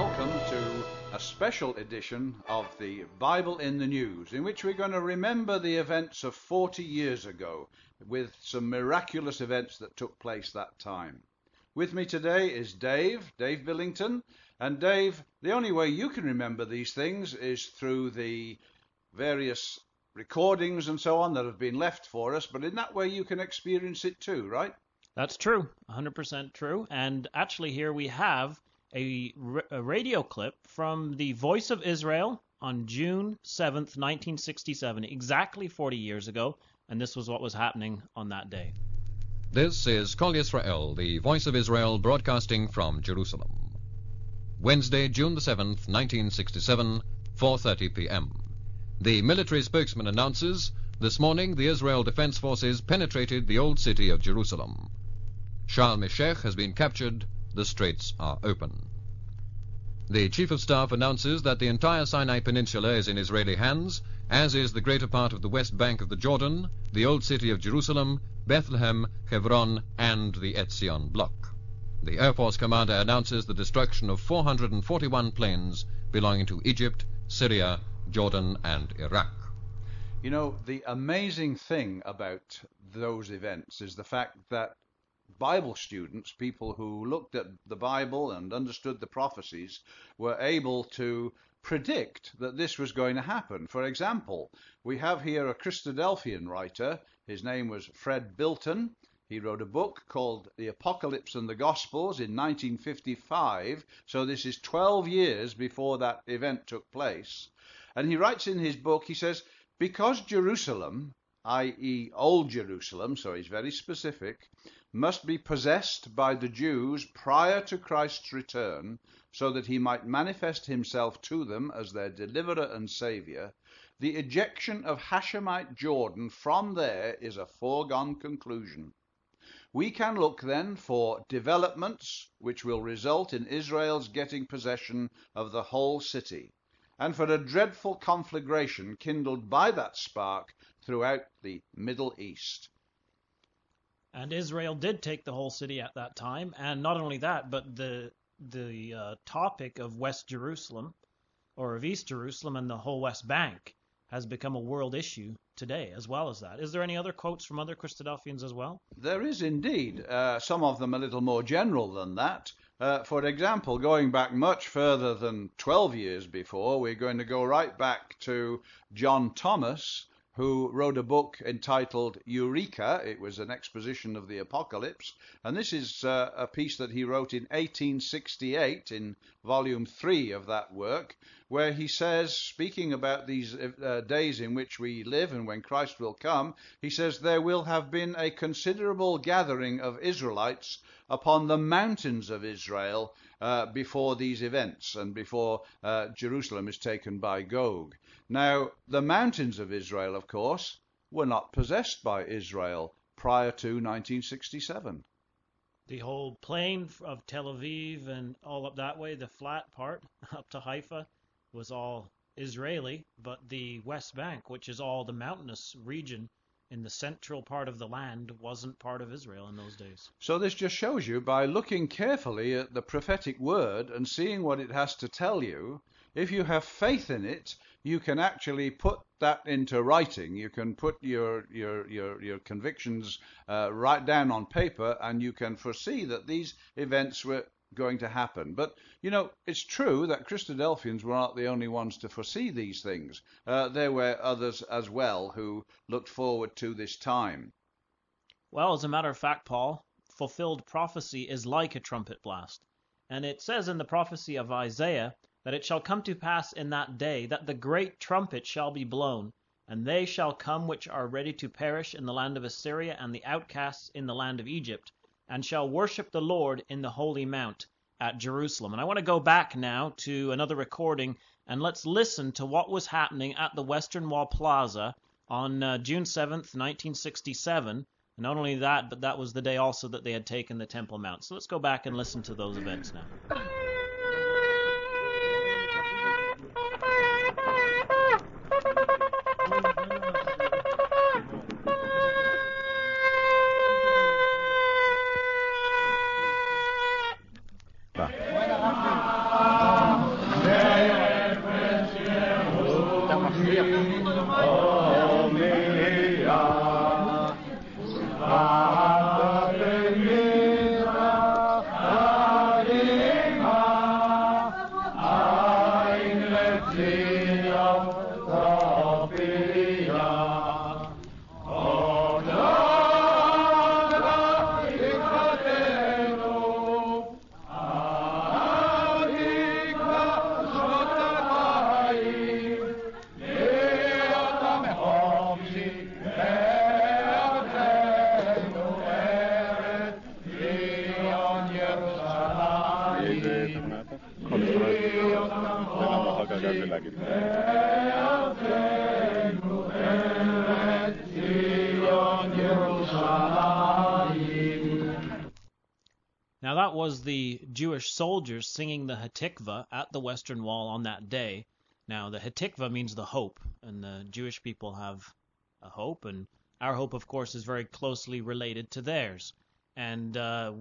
welcome to a special edition of the Bible in the News, in which we're going to remember the events of 40 years ago with some miraculous events that took place that time. With me today is Dave, Dave Billington. And Dave, the only way you can remember these things is through the various recordings and so on that have been left for us, but in that way you can experience it too, right? That's true, 100% true. And actually, here we have a, radio clip from the Voice of Israel on June 7th, 1967, exactly 40 years ago, and this was what was happening on that day. This is Kol Yisrael, the Voice of Israel, broadcasting from Jerusalem. Wednesday, June the 7th, 1967, 4:30 p.m. The military spokesman announces, this morning the Israel Defense Forces penetrated the old city of Jerusalem. Sharm el-Sheikh has been captured, the straits are open. The Chief of Staff announces that the entire Sinai Peninsula is in Israeli hands, as is the greater part of the west bank of the Jordan, the old city of Jerusalem, Bethlehem, Hebron, and the Etzion bloc. The Air Force commander announces the destruction of 441 planes belonging to Egypt, Syria, Jordan, and Iraq. You know, the amazing thing about those events is the fact that Bible students, people who looked at the Bible and understood the prophecies, were able to predict that this was going to happen. For example, we have here a Christadelphian writer. His name was Fred Bilton. He wrote a book called The Apocalypse and the Gospels in 1955. So this is 12 years before that event took place. And he writes in his book, he says, because Jerusalem, i.e., Old Jerusalem, so he's very specific, must be possessed by the Jews prior to Christ's return, so that he might manifest himself to them as their deliverer and saviour, the ejection of Hashemite Jordan from there is a foregone conclusion. We can look then for developments which will result in Israel's getting possession of the whole city, and for a dreadful conflagration kindled by that spark throughout the Middle East. And Israel did take the whole city at that time, and not only that, but the the uh, topic of West Jerusalem or of East Jerusalem and the whole West Bank has become a world issue today as well as that. Is there any other quotes from other Christadelphians as well? There is indeed. Uh, some of them a little more general than that. Uh, for example, going back much further than 12 years before, we're going to go right back to John Thomas, who wrote a book entitled Eureka. It was an exposition of the apocalypse. And this is uh, a piece that he wrote in 1868 in volume 3 of that work, where he says, speaking about these uh, days in which we live and when Christ will come, he says, There will have been a considerable gathering of Israelites upon the mountains of Israel uh, before these events and before uh, Jerusalem is taken by Gog. Now, the mountains of Israel, of course, were not possessed by Israel prior to 1967. The whole plain of Tel Aviv and all up that way, the flat part up to Haifa, was all Israeli, but the West Bank, which is all the mountainous region in the central part of the land, wasn't part of Israel in those days. So this just shows you by looking carefully at the prophetic word and seeing what it has to tell you, if you have faith in it, you can actually put that into writing. You can put your your your, your convictions uh, right down on paper, and you can foresee that these events were going to happen. But you know, it's true that Christadelphians were not the only ones to foresee these things. Uh, there were others as well who looked forward to this time. Well, as a matter of fact, Paul, fulfilled prophecy is like a trumpet blast. And it says in the prophecy of Isaiah that it shall come to pass in that day that the great trumpet shall be blown, and they shall come which are ready to perish in the land of Assyria and the outcasts in the land of Egypt, and shall worship the Lord in the holy mount at Jerusalem. And I want to go back now to another recording and let's listen to what was happening at the Western Wall Plaza on uh, June 7th, 1967. And not only that, but that was the day also that they had taken the Temple Mount. So let's go back and listen to those events now. Now soldiers singing the Hatikva at the Western Wall on that day. Now the Hatikva means the hope, and the Jewish people have a hope, and our hope, of course, is very closely related to theirs. And uh,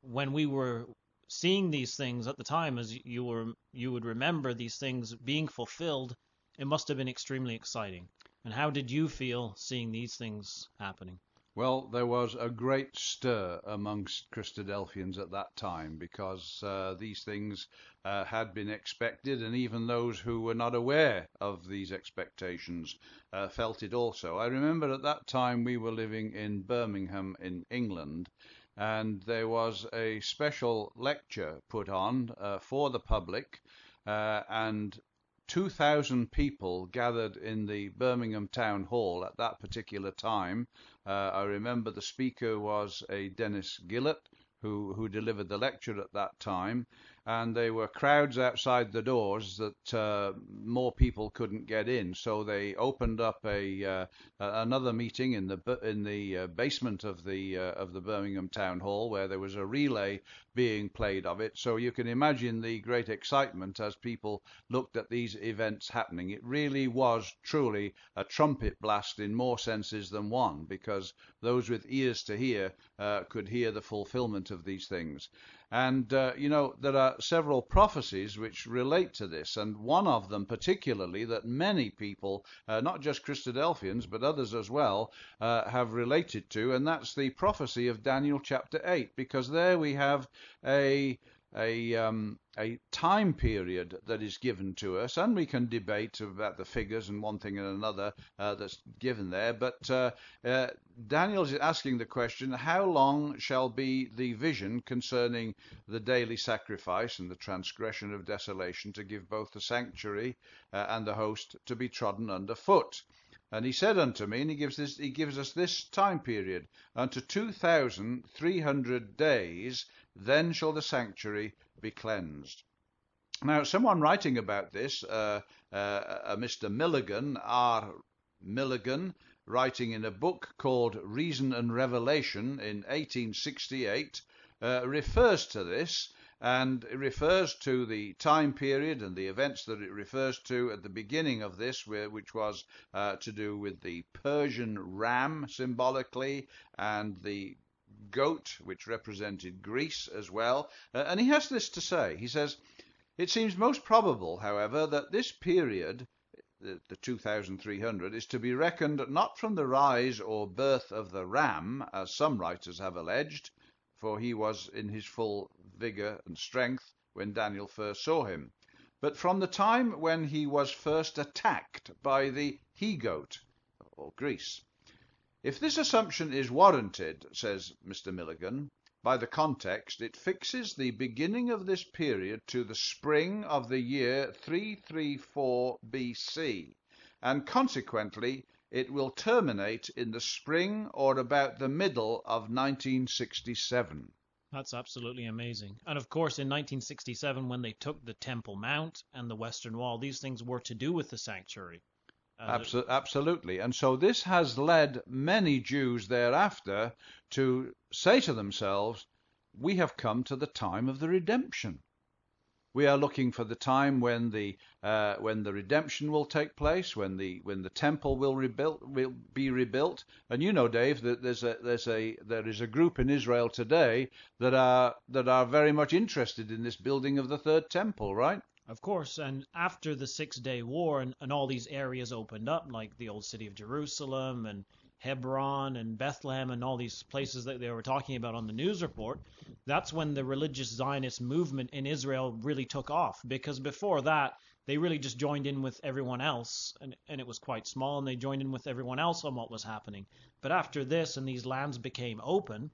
when we were seeing these things at the time, as you were you would remember these things being fulfilled, it must have been extremely exciting. And how did you feel seeing these things happening? Well, there was a great stir amongst Christadelphians at that time because uh, these things uh, had been expected, and even those who were not aware of these expectations uh, felt it also. I remember at that time we were living in Birmingham in England, and there was a special lecture put on uh, for the public, uh, and 2,000 people gathered in the Birmingham Town Hall at that particular time. Uh, I remember the speaker was a Dennis Gillett who, who delivered the lecture at that time, and there were crowds outside the doors that uh, more people couldn't get in. So they opened up a uh, another meeting in the in the uh, basement of the uh, of the Birmingham Town Hall where there was a relay being played of it. So you can imagine the great excitement as people looked at these events happening. It really was truly a trumpet blast in more senses than one, because those with ears to hear uh, could hear the fulfillment of these things. And, uh, you know, there are several prophecies which relate to this, and one of them particularly that many people, uh, not just Christadelphians, but others as well, uh, have related to, and that's the prophecy of Daniel chapter 8, because there we have a a um, a time period that is given to us, and we can debate about the figures and one thing and another uh, that's given there. But uh, uh, Daniel is asking the question: How long shall be the vision concerning the daily sacrifice and the transgression of desolation to give both the sanctuary uh, and the host to be trodden under foot? And he said unto me, and he gives this, he gives us this time period, unto two thousand three hundred days, then shall the sanctuary be cleansed. Now, someone writing about this, uh, uh, Mr. Milligan, R. Milligan, writing in a book called Reason and Revelation in 1868, uh, refers to this and refers to the time period and the events that it refers to at the beginning of this, which was uh, to do with the Persian ram symbolically and the goat, which represented Greece as well. Uh, and he has this to say. He says, It seems most probable, however, that this period the, the 2300 is to be reckoned not from the rise or birth of the ram, as some writers have alleged, for he was in his full vigor and strength when Daniel first saw him, but from the time when he was first attacked by the he goat, or Greece. If this assumption is warranted, says Mr. Milligan, by the context, it fixes the beginning of this period to the spring of the year 334 BC, and consequently it will terminate in the spring or about the middle of 1967. That's absolutely amazing. And of course, in 1967, when they took the Temple Mount and the Western Wall, these things were to do with the sanctuary. Uh, Absol- absolutely. And so this has led many Jews thereafter to say to themselves, we have come to the time of the redemption. We are looking for the time when the uh, when the redemption will take place, when the when the temple will rebuilt will be rebuilt. And you know, Dave, that there's a there's a there is a group in Israel today that are that are very much interested in this building of the third temple, right? Of course, and after the Six Day War and, and all these areas opened up, like the old city of Jerusalem and Hebron and Bethlehem and all these places that they were talking about on the news report, that's when the religious Zionist movement in Israel really took off. Because before that, they really just joined in with everyone else, and, and it was quite small, and they joined in with everyone else on what was happening. But after this, and these lands became open,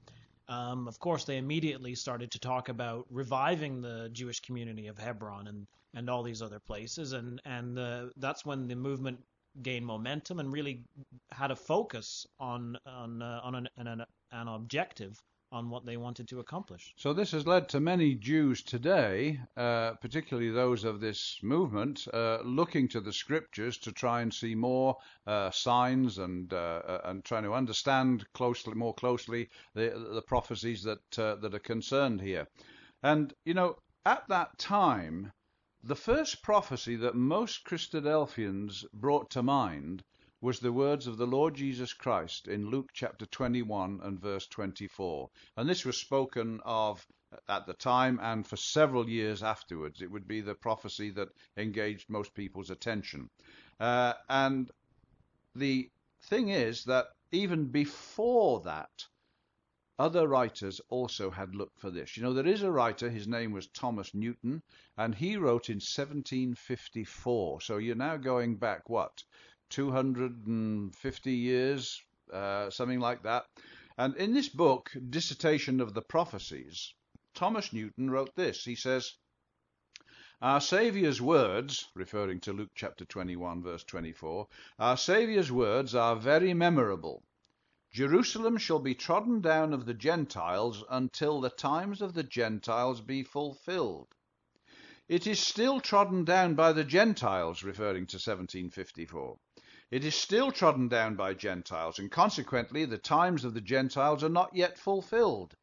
um, of course, they immediately started to talk about reviving the Jewish community of Hebron and, and all these other places, and and that's when the movement gained momentum and really had a focus on on uh, on an, an an objective on what they wanted to accomplish. So this has led to many Jews today, uh, particularly those of this movement, uh, looking to the scriptures to try and see more uh, signs and uh, uh, and trying to understand closely, more closely, the the prophecies that uh, that are concerned here. And you know, at that time, the first prophecy that most Christadelphians brought to mind was the words of the Lord Jesus Christ in Luke chapter 21 and verse 24. And this was spoken of at the time and for several years afterwards. It would be the prophecy that engaged most people's attention. Uh, and the thing is that even before that, other writers also had looked for this. You know, there is a writer, his name was Thomas Newton, and he wrote in 1754. So you're now going back, what, 250 years, uh, something like that. And in this book, Dissertation of the Prophecies, Thomas Newton wrote this. He says, Our Saviour's words, referring to Luke chapter 21, verse 24, our Saviour's words are very memorable. Jerusalem shall be trodden down of the Gentiles until the times of the Gentiles be fulfilled. It is still trodden down by the Gentiles, referring to 1754. It is still trodden down by Gentiles, and consequently the times of the Gentiles are not yet fulfilled.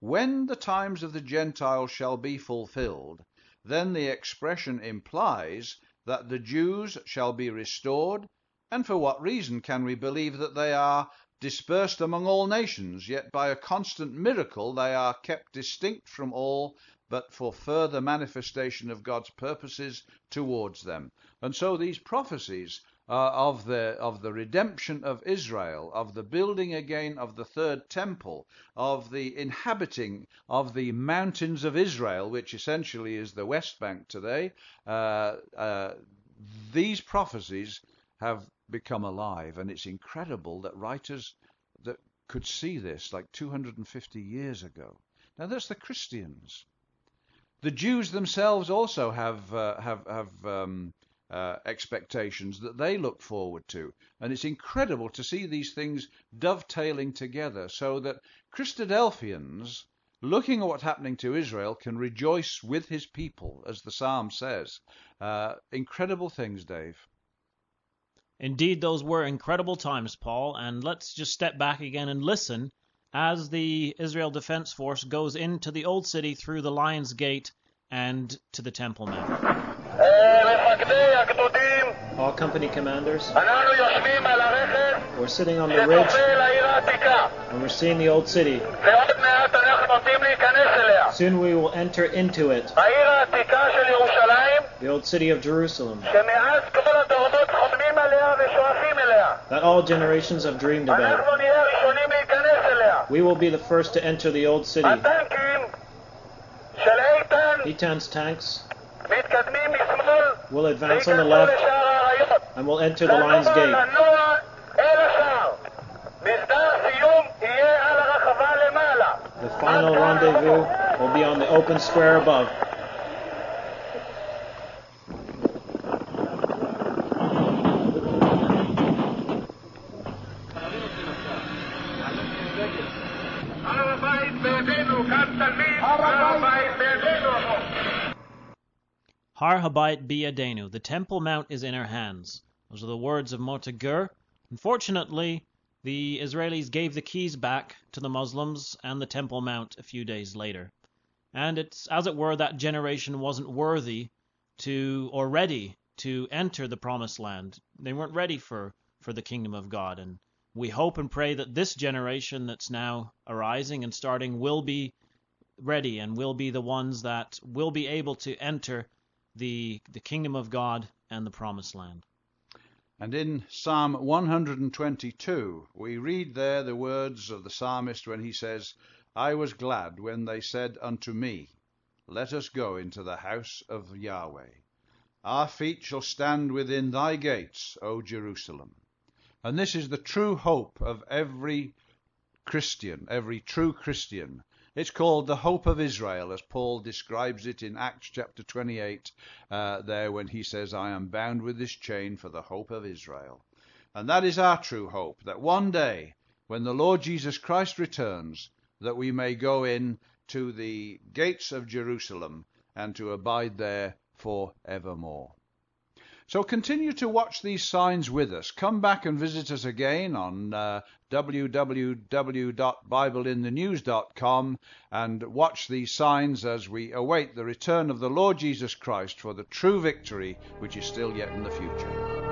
When the times of the Gentiles shall be fulfilled, then the expression implies that the Jews shall be restored, and for what reason can we believe that they are dispersed among all nations, yet by a constant miracle they are kept distinct from all, but for further manifestation of God's purposes towards them. And so these prophecies uh, of the of the redemption of Israel, of the building again of the third temple, of the inhabiting of the mountains of Israel, which essentially is the West Bank today. Uh, uh, these prophecies have become alive, and it's incredible that writers that could see this like 250 years ago. Now that's the Christians. The Jews themselves also have uh, have have um, uh, expectations that they look forward to. And it's incredible to see these things dovetailing together so that Christadelphians, looking at what's happening to Israel, can rejoice with his people, as the psalm says. Uh, incredible things, Dave. Indeed, those were incredible times, Paul, and let's just step back again and listen as the Israel Defense Force goes into the Old City through the Lion's Gate and to the Temple Mount. All company commanders. We're sitting on the ridge and we're seeing the old city. Soon we will enter into it. The old city of Jerusalem. That all generations have dreamed about. We will be the first to enter the old city. Eitan's tanks will advance on the left and will enter the lion's gate. The final rendezvous will be on the open square above. The Temple Mount is in our hands. Those are the words of Motta Unfortunately, the Israelis gave the keys back to the Muslims and the Temple Mount a few days later. And it's as it were that generation wasn't worthy to or ready to enter the promised land. They weren't ready for, for the kingdom of God. And we hope and pray that this generation that's now arising and starting will be ready and will be the ones that will be able to enter the the kingdom of God and the promised land. And in Psalm 122, we read there the words of the psalmist when he says, I was glad when they said unto me, Let us go into the house of Yahweh. Our feet shall stand within thy gates, O Jerusalem. And this is the true hope of every Christian, every true Christian. It's called the hope of Israel, as Paul describes it in Acts chapter 28, uh, there when he says, I am bound with this chain for the hope of Israel. And that is our true hope, that one day, when the Lord Jesus Christ returns, that we may go in to the gates of Jerusalem and to abide there for evermore. So continue to watch these signs with us. Come back and visit us again on uh, www.bibleinthenews.com and watch these signs as we await the return of the Lord Jesus Christ for the true victory which is still yet in the future.